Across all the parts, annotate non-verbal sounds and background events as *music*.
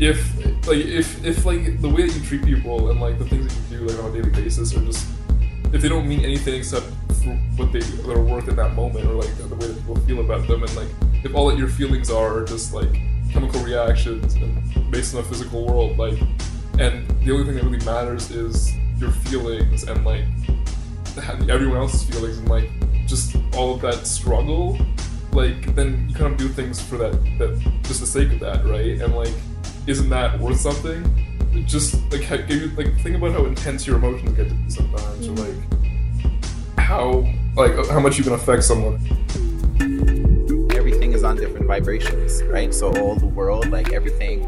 if like if if like the way that you treat people and like the things that you do like on a daily basis are just if they don't mean anything except for what they their worth in that moment or like the way that people feel about them and like if all that your feelings are are just like chemical reactions and based on the physical world like and the only thing that really matters is your feelings and like everyone else's feelings and like just all of that struggle like then you kind of do things for that that just the sake of that right? And like isn't that worth something? Just like how, like think about how intense your emotions get to be sometimes or like how like uh, how much you can affect someone. Everything is on different vibrations right? So all the world like everything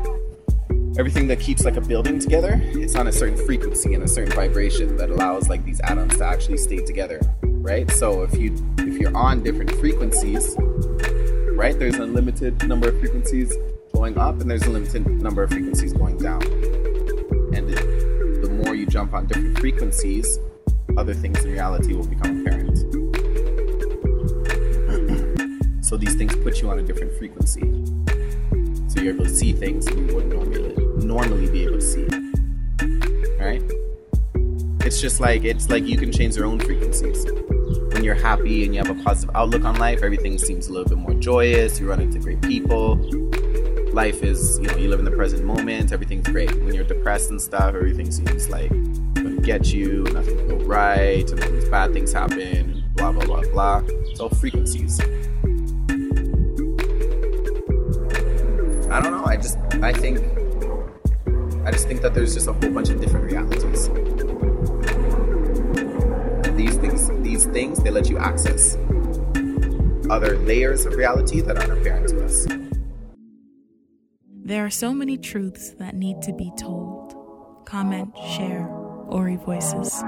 everything that keeps like a building together it's on a certain frequency and a certain vibration that allows like these atoms to actually stay together right? So if you if you're on different frequencies right there's a limited number of frequencies going up and there's a limited number of frequencies going down and the more you jump on different frequencies other things in reality will become apparent *clears throat* so these things put you on a different frequency so you're able to see things you wouldn't normally normally be able to see. Right? It's just like it's like you can change your own frequencies. When you're happy and you have a positive outlook on life, everything seems a little bit more joyous. You run into great people. Life is, you know, you live in the present moment. Everything's great. When you're depressed and stuff, everything seems like going to get you. Nothing will go right, and all these bad things happen. Blah blah blah blah. It's all frequencies. I don't know. I just I think I just think that there's just a whole bunch of different realities. These things, these things, they let you access other layers of reality that aren't apparent to us. There are so many truths that need to be told. Comment, share, Ori Voices.